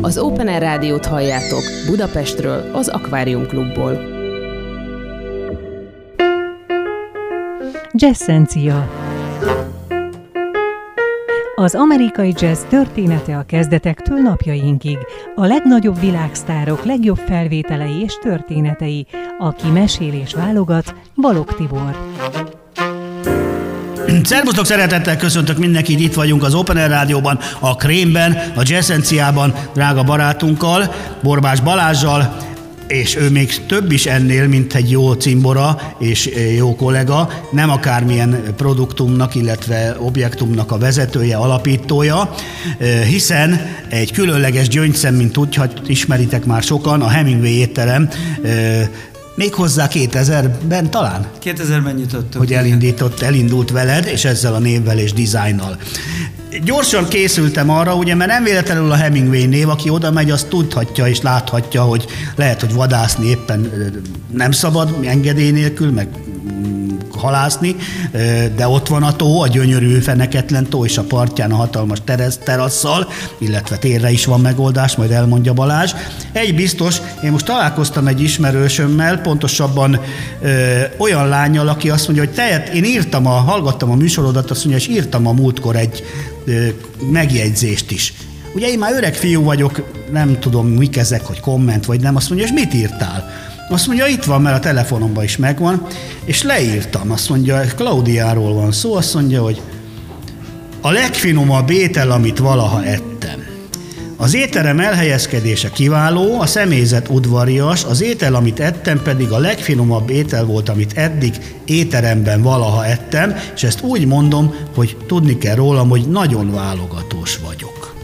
Az Open Air Rádiót halljátok Budapestről, az Akvárium Klubból. Jazzencia az amerikai jazz története a kezdetektől napjainkig, a legnagyobb világsztárok legjobb felvételei és történetei, aki mesél és válogat, Balog Tibor. Szervusztok, szeretettel köszöntök mindenkit, itt vagyunk az Open Air Rádióban, a Krémben, a Jazzenciában, drága barátunkkal, Borbás Balázsjal, és ő még több is ennél, mint egy jó cimbora és jó kollega, nem akármilyen produktumnak, illetve objektumnak a vezetője, alapítója, hiszen egy különleges gyöngyszem, mint tudhat, ismeritek már sokan, a Hemingway étterem Méghozzá 2000-ben talán? 2000-ben nyitottuk. Hogy elindított, elindult veled, és ezzel a névvel és dizájnnal. Gyorsan készültem arra, ugye, mert nem véletlenül a Hemingway név, aki oda megy, az tudhatja és láthatja, hogy lehet, hogy vadászni éppen nem szabad engedély nélkül, meg halászni, de ott van a tó, a gyönyörű feneketlen tó, és a partján a hatalmas teresz, terasszal, illetve térre is van megoldás, majd elmondja Balázs. Egy biztos, én most találkoztam egy ismerősömmel, pontosabban ö, olyan lányjal, aki azt mondja, hogy te, én írtam, a, hallgattam a műsorodat, azt mondja, és írtam a múltkor egy ö, megjegyzést is. Ugye én már öreg fiú vagyok, nem tudom, mik ezek, hogy komment vagy nem, azt mondja, és mit írtál? Azt mondja, itt van, mert a telefonomban is megvan, és leírtam, azt mondja, Klaudiáról van szó, azt mondja, hogy a legfinomabb étel, amit valaha ettem. Az étterem elhelyezkedése kiváló, a személyzet udvarias, az étel, amit ettem, pedig a legfinomabb étel volt, amit eddig étteremben valaha ettem, és ezt úgy mondom, hogy tudni kell rólam, hogy nagyon válogatós vagyok.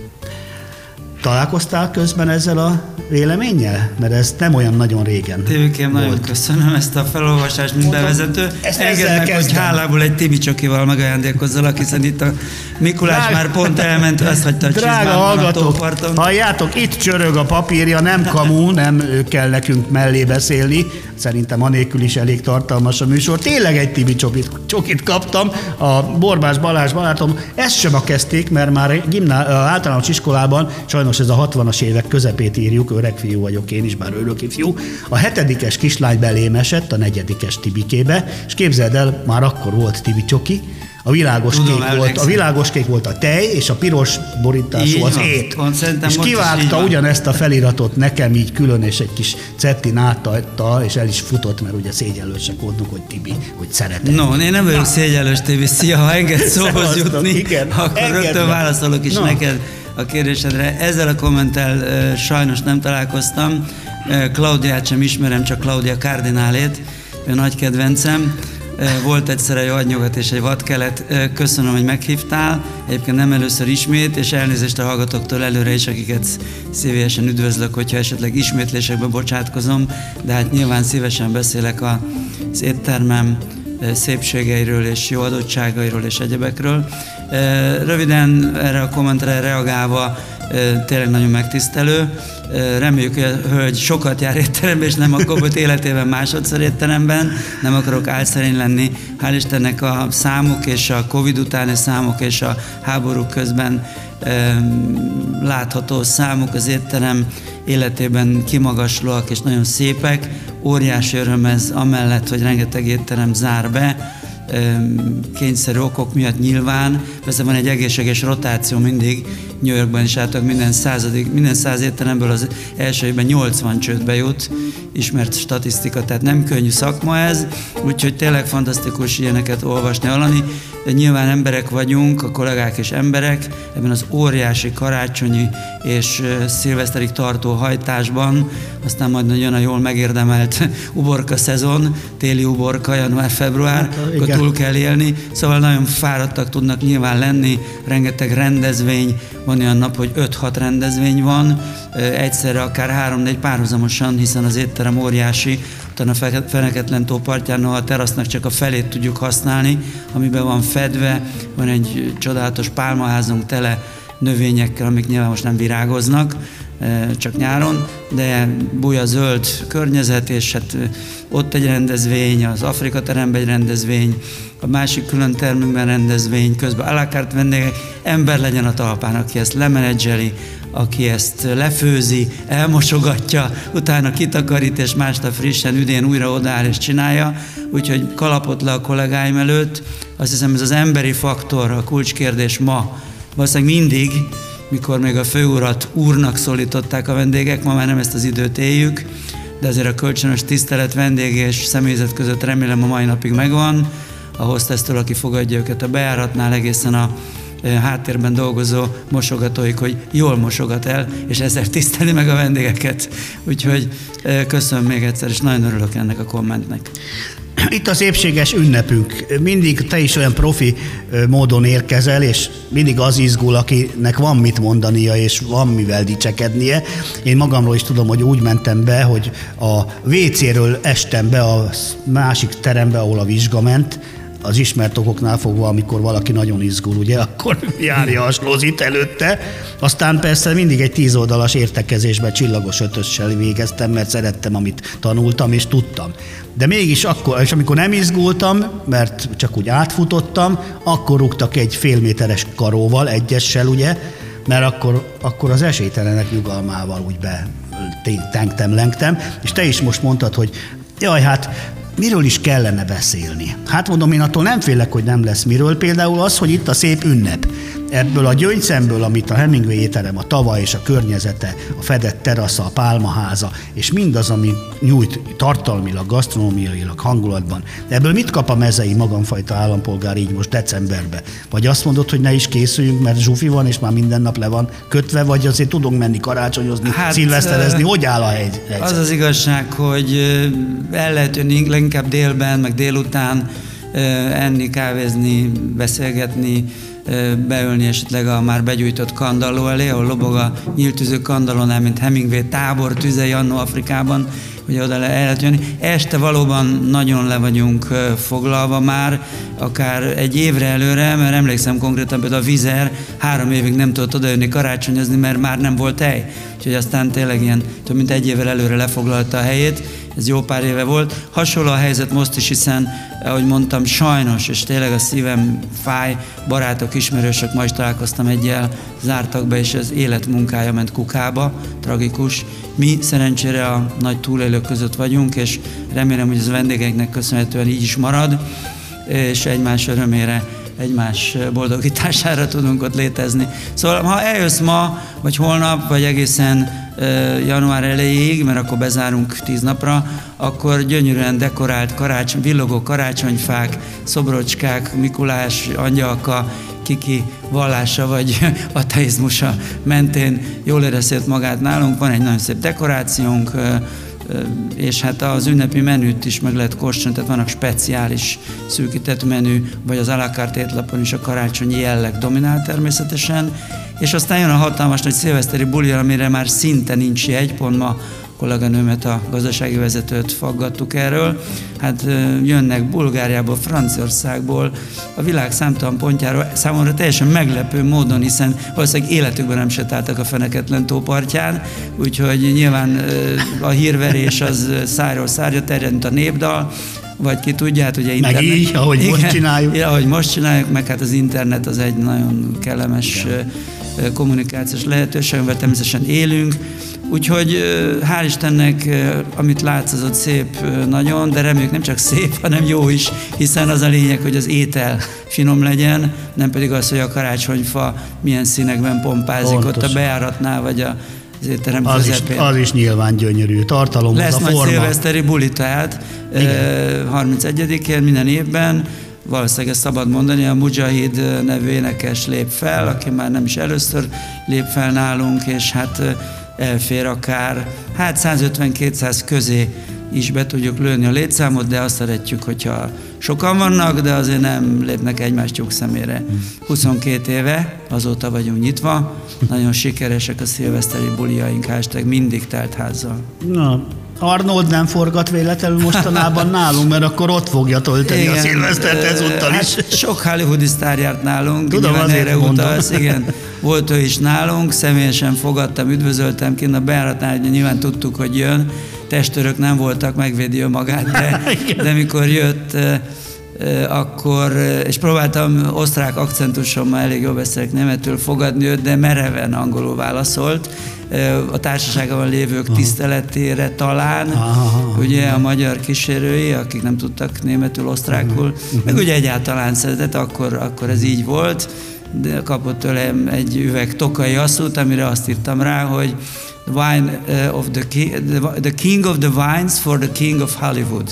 Találkoztál közben ezzel a véleménnyel? Mert ez nem olyan nagyon régen Tévükém, nagyon köszönöm ezt a felolvasást, mint bevezető. Engedd meg, hogy hálából egy Tibi Csokival megajándékozzalak, hiszen itt a Mikulás Drága, már pont elment, ezt hagyta a Drága hallgatók, halljátok, itt csörög a papírja, nem kamu, nem kell nekünk mellé beszélni. Szerintem anélkül is elég tartalmas a műsor. Tényleg egy Tibi csokit, csokit kaptam, a Borbás Balázs barátom. Ezt sem a kezdték, mert már gimná, általános iskolában, sajnos ez a 60-as évek közepét írjuk, öreg fiú vagyok én is, bár öröki fiú. A hetedikes kislány belém esett a negyedikes Tibikébe, és képzeld el, már akkor volt Tibi csoki, a világos, Tudom, kék volt, a világos kék volt a tej, és a piros borítású az ét. És kivágta ugyanezt a feliratot nekem így külön, és egy kis cettin átadta, és el is futott, mert ugye szégyellősek voltunk, hogy Tibi, hogy szeretem. No, én nem vagyok szégyellős, Tibi. Szia, ha enged szóhoz jutni, igen, akkor rögtön válaszolok is no. neked a kérdésedre. Ezzel a kommentel uh, sajnos nem találkoztam. Uh, Klaudiát sem ismerem, csak Claudia Kardinálét, ő nagy kedvencem. Volt egyszer egy agynyugat és egy vadkelet. Köszönöm, hogy meghívtál. Egyébként nem először ismét, és elnézést a hallgatóktól előre is, akiket szívesen üdvözlök, hogyha esetleg ismétlésekbe bocsátkozom, de hát nyilván szívesen beszélek az éttermem szépségeiről és jó adottságairól és egyebekről. Röviden erre a kommentre reagálva tényleg nagyon megtisztelő. Reméljük, hogy a hölgy sokat jár étteremben, és nem akkor volt életében másodszor étteremben. Nem akarok álszerény lenni. Hál' Istennek a számok és a Covid utáni számok és a háború közben látható számok az étterem életében kimagaslóak és nagyon szépek. Óriási öröm ez amellett, hogy rengeteg étterem zár be kényszerű okok miatt nyilván, persze van egy egészséges rotáció mindig, New Yorkban is álltak minden századik, minden száz étteremből az első évben 80 csődbe jut, ismert statisztika, tehát nem könnyű szakma ez, úgyhogy tényleg fantasztikus ilyeneket olvasni, hallani. Nyilván emberek vagyunk, a kollégák és emberek, ebben az óriási karácsonyi és szilveszterig tartó hajtásban, aztán majd nagyon a jól megérdemelt uborka szezon, téli uborka, január-február, hát, akkor túl kell élni, szóval nagyon fáradtak tudnak nyilván lenni, rengeteg rendezvény, van olyan nap, hogy 5-6 rendezvény van, egyszerre akár 3-4 párhuzamosan, hiszen az étterem óriási, utána a Feneketlen tó partján a terasznak csak a felét tudjuk használni, amiben van fedve, van egy csodálatos pálmaházunk tele növényekkel, amik nyilván most nem virágoznak, csak nyáron, de búja zöld környezet, és hát ott egy rendezvény, az Afrika teremben egy rendezvény, a másik külön termünkben rendezvény, közben alakárt vendégek, ember legyen a talpán, aki ezt lemenedzseli, aki ezt lefőzi, elmosogatja, utána kitakarít, és másnap frissen üdén újra odáll és csinálja. Úgyhogy kalapot le a kollégáim előtt. Azt hiszem, ez az emberi faktor, a kulcskérdés ma. Valószínűleg mindig, mikor még a főurat úrnak szólították a vendégek, ma már nem ezt az időt éljük, de azért a kölcsönös tisztelet vendég és személyzet között remélem a mai napig megvan. A hostesztől, aki fogadja őket a bejáratnál, egészen a háttérben dolgozó mosogatóik, hogy jól mosogat el, és ezzel tiszteli meg a vendégeket. Úgyhogy köszönöm még egyszer, és nagyon örülök ennek a kommentnek. Itt az épséges ünnepünk. Mindig te is olyan profi módon érkezel, és mindig az izgul, akinek van mit mondania, és van mivel dicsekednie. Én magamról is tudom, hogy úgy mentem be, hogy a WC-ről estem be a másik terembe, ahol a vizsga ment, az ismert okoknál fogva, amikor valaki nagyon izgul, ugye, akkor járja a slózit előtte. Aztán persze mindig egy tíz oldalas értekezésbe csillagos ötössel végeztem, mert szerettem, amit tanultam és tudtam. De mégis akkor, és amikor nem izgultam, mert csak úgy átfutottam, akkor rúgtak egy félméteres karóval, egyessel, ugye, mert akkor, akkor az esélytelenek nyugalmával úgy be tengtem, lengtem, és te is most mondtad, hogy jaj, hát miről is kellene beszélni? Hát mondom, én attól nem félek, hogy nem lesz miről. Például az, hogy itt a szép ünnep ebből a gyöngyszemből, amit a Hemingway étterem, a tava és a környezete, a fedett terasza, a pálmaháza, és mindaz, ami nyújt tartalmilag, gasztronómiailag, hangulatban, de ebből mit kap a mezei magamfajta állampolgár így most decemberben? Vagy azt mondod, hogy ne is készüljünk, mert zsufi van, és már minden nap le van kötve, vagy azért tudunk menni karácsonyozni, hát, szilveszterezni, hogy áll a helyzet? Az az igazság, hogy el lehet jönni leginkább délben, meg délután enni, kávézni, beszélgetni, beölni esetleg a már begyújtott kandalló elé, ahol lobog a nyíltűző kandallónál, mint Hemingway tábor tüzei annó Afrikában, hogy oda le lehet jönni. Este valóban nagyon le vagyunk foglalva már, akár egy évre előre, mert emlékszem konkrétan például a Vizer három évig nem tudott odajönni karácsonyozni, mert már nem volt hely. Úgyhogy aztán tényleg ilyen több mint egy évvel előre lefoglalta a helyét, ez jó pár éve volt. Hasonló a helyzet most is, hiszen, ahogy mondtam, sajnos, és tényleg a szívem fáj, barátok, ismerősök, ma is találkoztam egyel, zártak be, és az életmunkája ment kukába, tragikus. Mi szerencsére a nagy túlélők között vagyunk, és remélem, hogy az a vendégeinknek köszönhetően így is marad, és egymás örömére egymás boldogítására tudunk ott létezni. Szóval ha eljössz ma, vagy holnap, vagy egészen január elejéig, mert akkor bezárunk tíz napra, akkor gyönyörűen dekorált karácsony, villogó karácsonyfák, szobrocskák, Mikulás, angyalka, kiki vallása vagy ateizmusa mentén jól érezhet magát nálunk. Van egy nagyon szép dekorációnk, és hát az ünnepi menüt is meg lehet kóstolni, tehát vannak speciális szűkített menü, vagy az alakart étlapon is a karácsonyi jelleg dominál természetesen, és aztán jön a hatalmas nagy szilveszteri buli, amire már szinte nincs jegy, pont ma kolléganőmet, a gazdasági vezetőt faggattuk erről. Hát jönnek Bulgáriából, Franciaországból, a világ számtalan pontjáról, számomra teljesen meglepő módon, hiszen valószínűleg életükben nem sétáltak a Feneketlen tópartján, úgyhogy nyilván a hírverés az szájról szárja terjed, mint a népdal, vagy ki tudja, hát ugye internet. Meg így, ahogy igen, most csináljuk. Ja, ahogy most csináljuk, meg hát az internet az egy nagyon kellemes igen. kommunikációs lehetőség, amivel természetesen élünk, Úgyhogy hál' Istennek, amit látsz, az ott szép nagyon, de reméljük nem csak szép, hanem jó is, hiszen az a lényeg, hogy az étel finom legyen, nem pedig az, hogy a karácsonyfa milyen színekben pompázik Pontos. ott a bejáratnál, vagy a az étterem az is, az is nyilván gyönyörű. Tartalom Lesz a nagy forma. szilveszteri buli, tehát Igen. 31-én minden évben valószínűleg ezt szabad mondani, a Mujahid nevű énekes lép fel, aki már nem is először lép fel nálunk, és hát elfér akár, hát 150-200 közé is be tudjuk lőni a létszámot, de azt szeretjük, hogyha sokan vannak, de azért nem lépnek egymás tyúk szemére. 22 éve, azóta vagyunk nyitva, nagyon sikeresek a szilveszteri buliaink, hashtag mindig telt házzal. Na, Arnold nem forgat véletlenül mostanában nálunk, mert akkor ott fogja tölteni igen, a szilvesztert ezúttal is. Hát sok hollywoodi sztár járt nálunk, Tudom, azért erre utalsz, igen. Volt ő is nálunk, személyesen fogadtam, üdvözöltem kint a bejáratnál, nyilván tudtuk, hogy jön. Testőrök nem voltak, megvédi ő magát, de, de mikor jött, akkor, és próbáltam osztrák akcentusommal elég jól beszélek németül fogadni őt, de mereven angolul válaszolt. A társaságban lévők Aha. tiszteletére talán, Aha. ugye a magyar kísérői, akik nem tudtak németül, osztrákul, uh-huh. meg ugye egyáltalán szeretett, akkor, akkor ez így volt, de kapott tőlem egy üveg tokai asszút, amire azt írtam rá, hogy wine of the, king, the king of the wines for the king of Hollywood.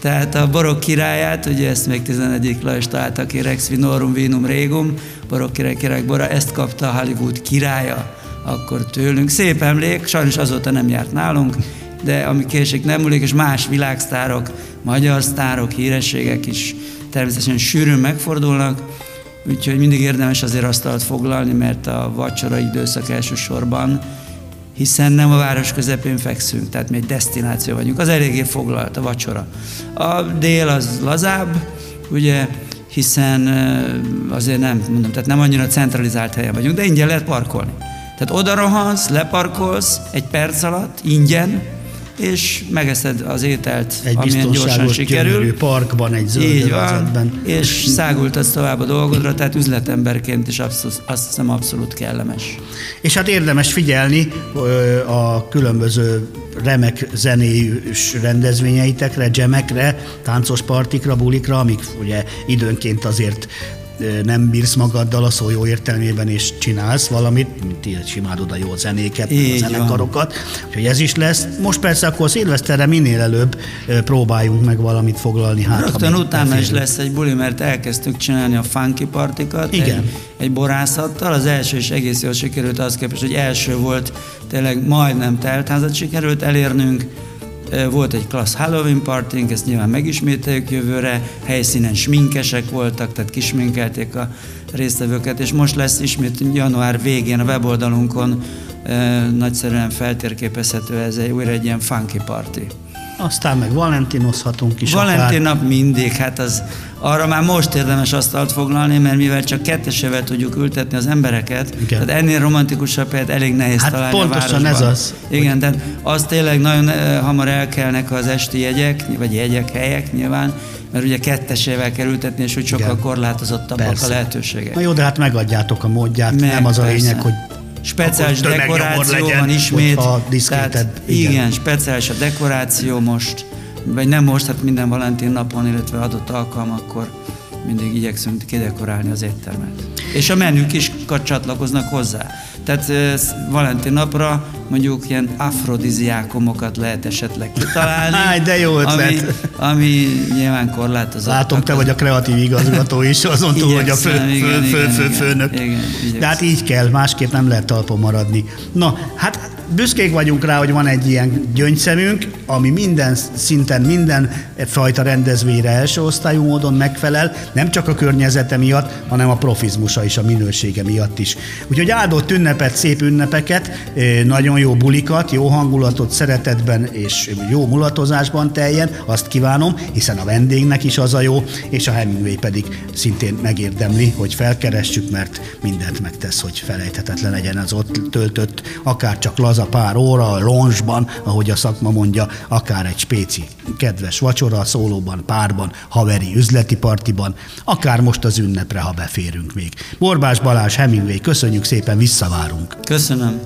Tehát a borok királyát, ugye ezt még 11. Lajos találta ki, Rex Vinorum Vinum Regum, borok király király bora, ezt kapta a Hollywood királya akkor tőlünk. Szép emlék, sajnos azóta nem járt nálunk, de ami késik nem múlik, és más világsztárok, magyar sztárok, hírességek is természetesen sűrűn megfordulnak, úgyhogy mindig érdemes azért asztalt foglalni, mert a vacsora időszak elsősorban hiszen nem a város közepén fekszünk, tehát mi egy destináció vagyunk. Az eléggé foglalt a vacsora. A dél az lazább, ugye, hiszen azért nem, mondom, tehát nem annyira centralizált helyen vagyunk, de ingyen lehet parkolni. Tehát oda rohansz, leparkolsz egy perc alatt, ingyen, és megeszed az ételt, egy amilyen gyorsan sikerül. parkban, egy zöld Így van, és szágultasz tovább a dolgodra, tehát üzletemberként is abszolút, azt hiszem abszolút kellemes. És hát érdemes figyelni a különböző remek zenéjűs rendezvényeitekre, dzsemekre, táncos partikra, bulikra, amik ugye időnként azért nem bírsz magaddal a szó jó értelmében, és csinálsz valamit, mint simádod a jó zenéket, Így a zenekarokat, úgyhogy ez is lesz. Most persze akkor szilveszterre minél előbb próbáljunk meg valamit foglalni. Hát, Rögtön utána is lesz egy buli, mert elkezdtük csinálni a funky partikat. Igen. Egy, egy borászattal. Az első is egész jól sikerült, az képest, hogy első volt, tényleg majdnem teltházat sikerült elérnünk, volt egy klassz Halloween partink, ezt nyilván megismételjük jövőre, helyszínen sminkesek voltak, tehát kisminkelték a résztvevőket, és most lesz ismét január végén a weboldalunkon nagyszerűen feltérképezhető ez egy, újra egy ilyen funky party. Aztán meg valentinozhatunk is. Valentin nap mindig, hát az arra már most érdemes asztalt foglalni, mert mivel csak kettesével tudjuk ültetni az embereket, Igen. tehát ennél romantikusabb helyet elég nehéz hát találni pontosan a ez az. Igen, hogy... tehát az tényleg nagyon eh, hamar elkelnek az esti jegyek, vagy jegyek, helyek nyilván, mert ugye kettesével kell ültetni, és úgy sokkal korlátozottabbak Persze. a lehetőségek. Na jó, de hát megadjátok a módját, Meg, nem az persze. a lényeg, hogy speciális dekoráció legyen, van ismét. Tehát, igen. igen, speciális a dekoráció most, vagy nem most, hát minden Valentin napon, illetve adott alkalmakkor mindig igyekszünk kidekorálni az éttermet. És a menük is csatlakoznak hozzá. Tehát Valentin napra mondjuk ilyen afrodiziákomokat lehet esetleg kitalálni. Háj, de jó ötlet. Ami, ami nyilván korlátozott. Látom, te vagy a kreatív igazgató is, azon túl, hogy a fő, fő, fő, fő, főnök. Igen, igen, de hát így kell, másképp nem lehet talpon maradni. Na, hát büszkék vagyunk rá, hogy van egy ilyen gyöngyszemünk, ami minden szinten, minden fajta rendezvényre első osztályú módon megfelel, nem csak a környezete miatt, hanem a profizmusa és a minősége miatt is. Úgyhogy áldott ünnepet, szép ünnepeket, nagyon jó bulikat, jó hangulatot, szeretetben és jó mulatozásban teljen, azt kívánom, hiszen a vendégnek is az a jó, és a Hemingway pedig szintén megérdemli, hogy felkeressük, mert mindent megtesz, hogy felejthetetlen legyen az ott töltött, akár csak laza pár óra a lonzsban, ahogy a szakma mondja, akár egy spéci kedves vacsora, szólóban, párban, haveri üzleti partiban, akár most az ünnepre, ha beférünk még. Borbás Balázs, Hemingway, köszönjük szépen, visszavárunk. Köszönöm.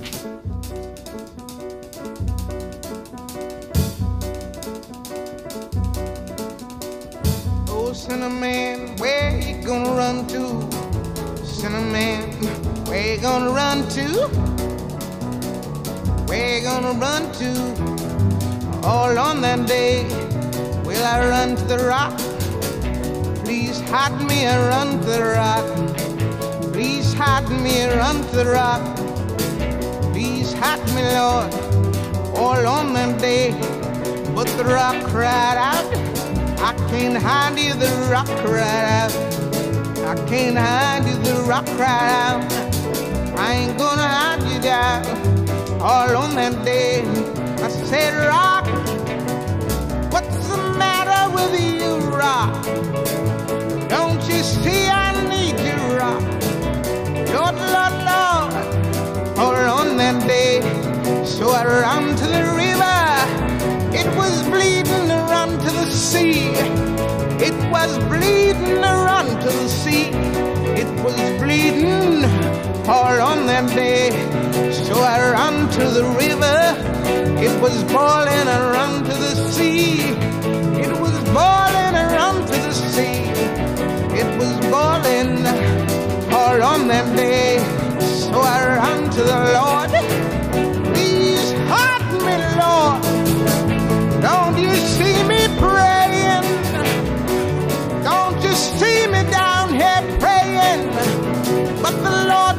Run to? Where you gonna run to? All on that day, will I run to the rock? Please hide me and run to the rock. Please hide me and run to the rock. Please hide me, Lord, all on that day. But the rock cried out, I can't hide you, the rock cried out. I can't hide you, the rock cried out. I ain't gonna hide you down all on that day. I said, Rock, what's the matter with you, Rock? Don't you see I need you, Rock? Lord, Lord, Lord, all on that day. So I ran to the river, it was bleeding, run to the sea. It was bleeding run to the sea. It was bleeding all on that day. So I ran to the river. It was boiling, I ran to the sea. It was boiling, I ran to the sea. It was boiling all on that day. So I ran to the Lord. Please help me, Lord. Don't you see me praying? Don't you see me down here praying? But the Lord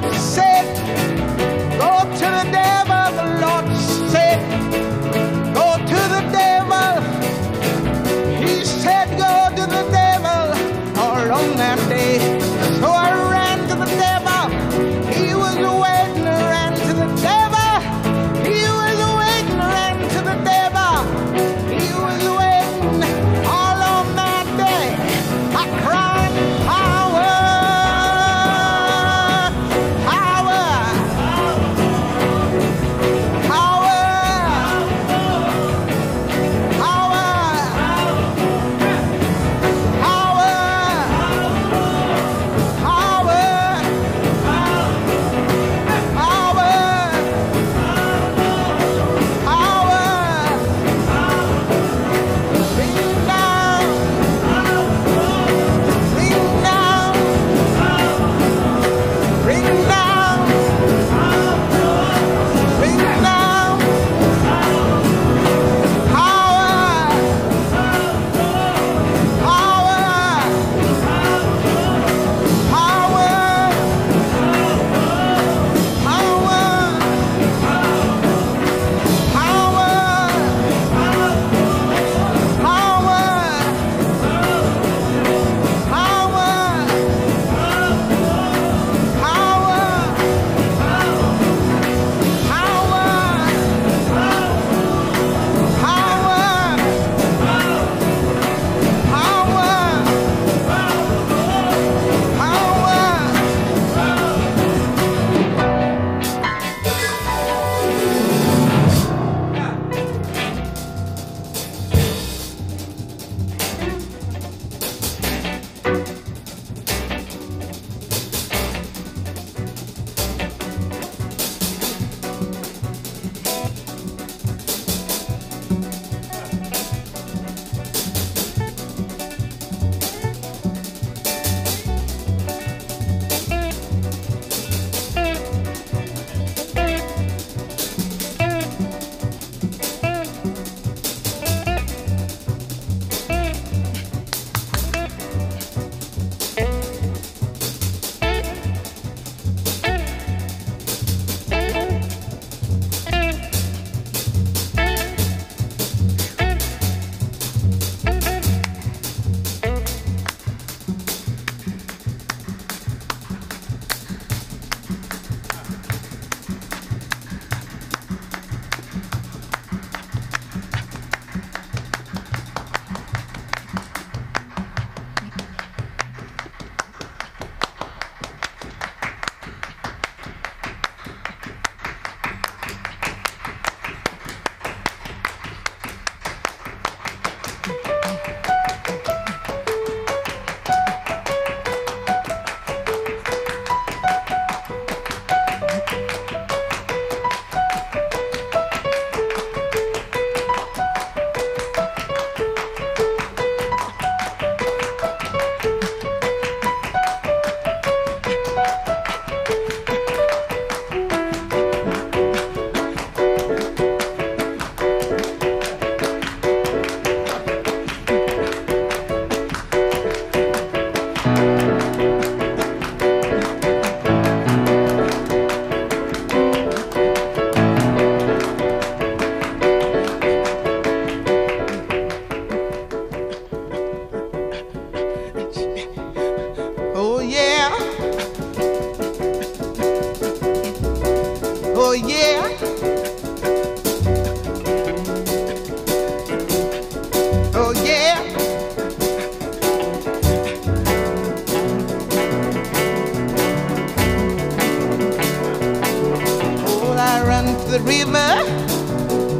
the river,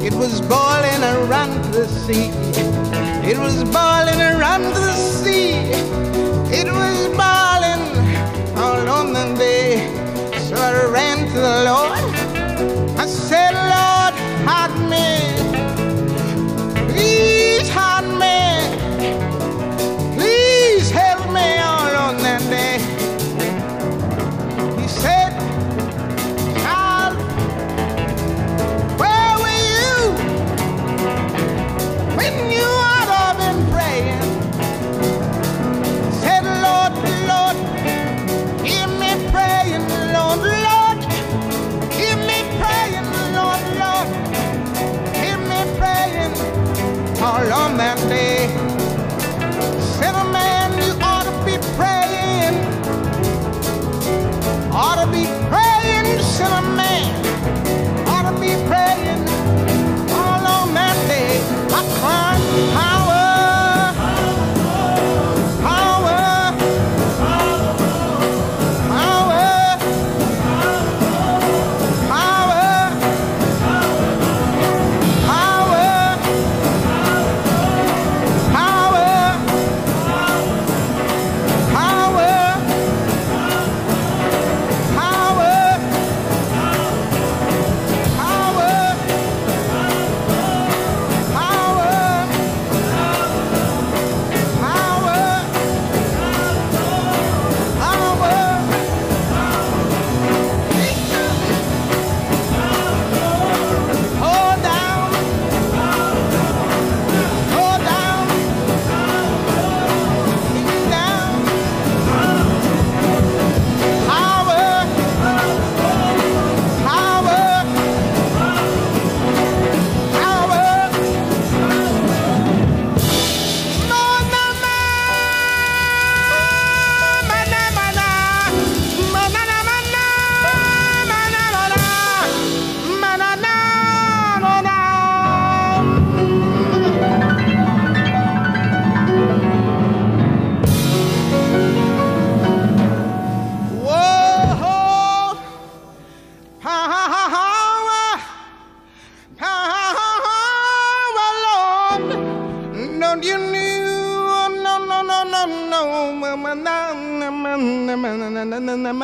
it was boiling around the sea. It was boiling around the sea. It was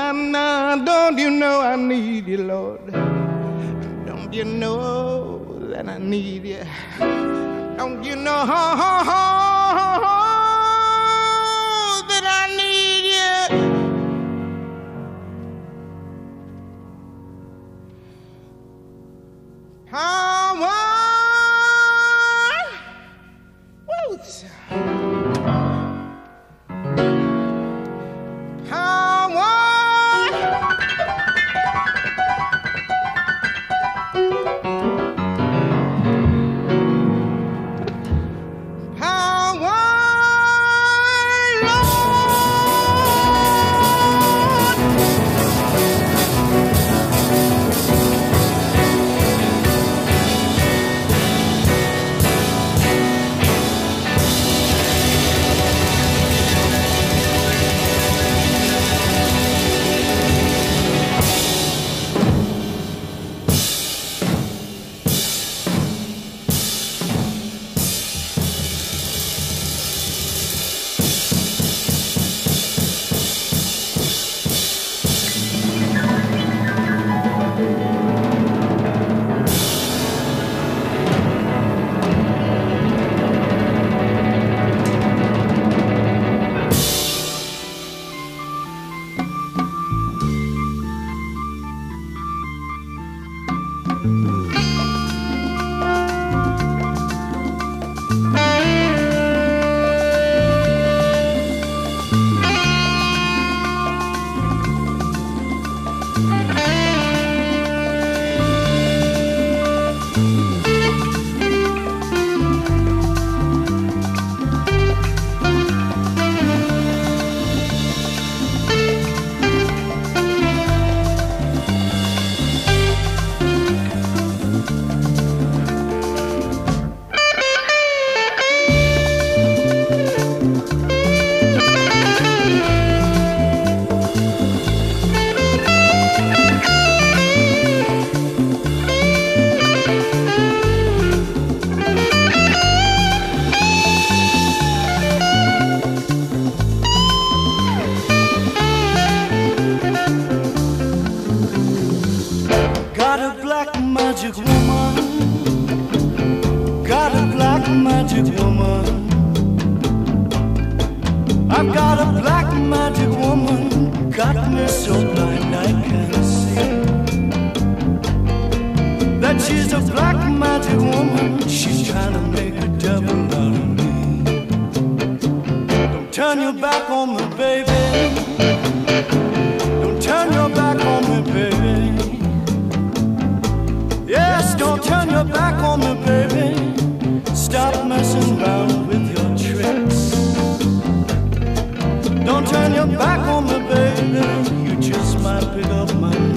Don't you know I need you, Lord? Don't you know that I need you? Don't you know? she's a black magic woman. She's trying to make a devil out of me. Don't turn your back on me, baby. Don't turn your back on me, baby. Yes, don't turn your back on me, baby. Stop messing around with your tricks. Don't turn your back on me, baby. You just might pick up my.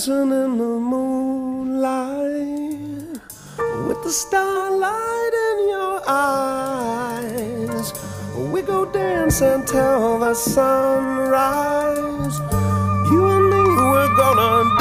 dancing in the moonlight with the starlight in your eyes. We go dance until the sunrise. You and me, we're gonna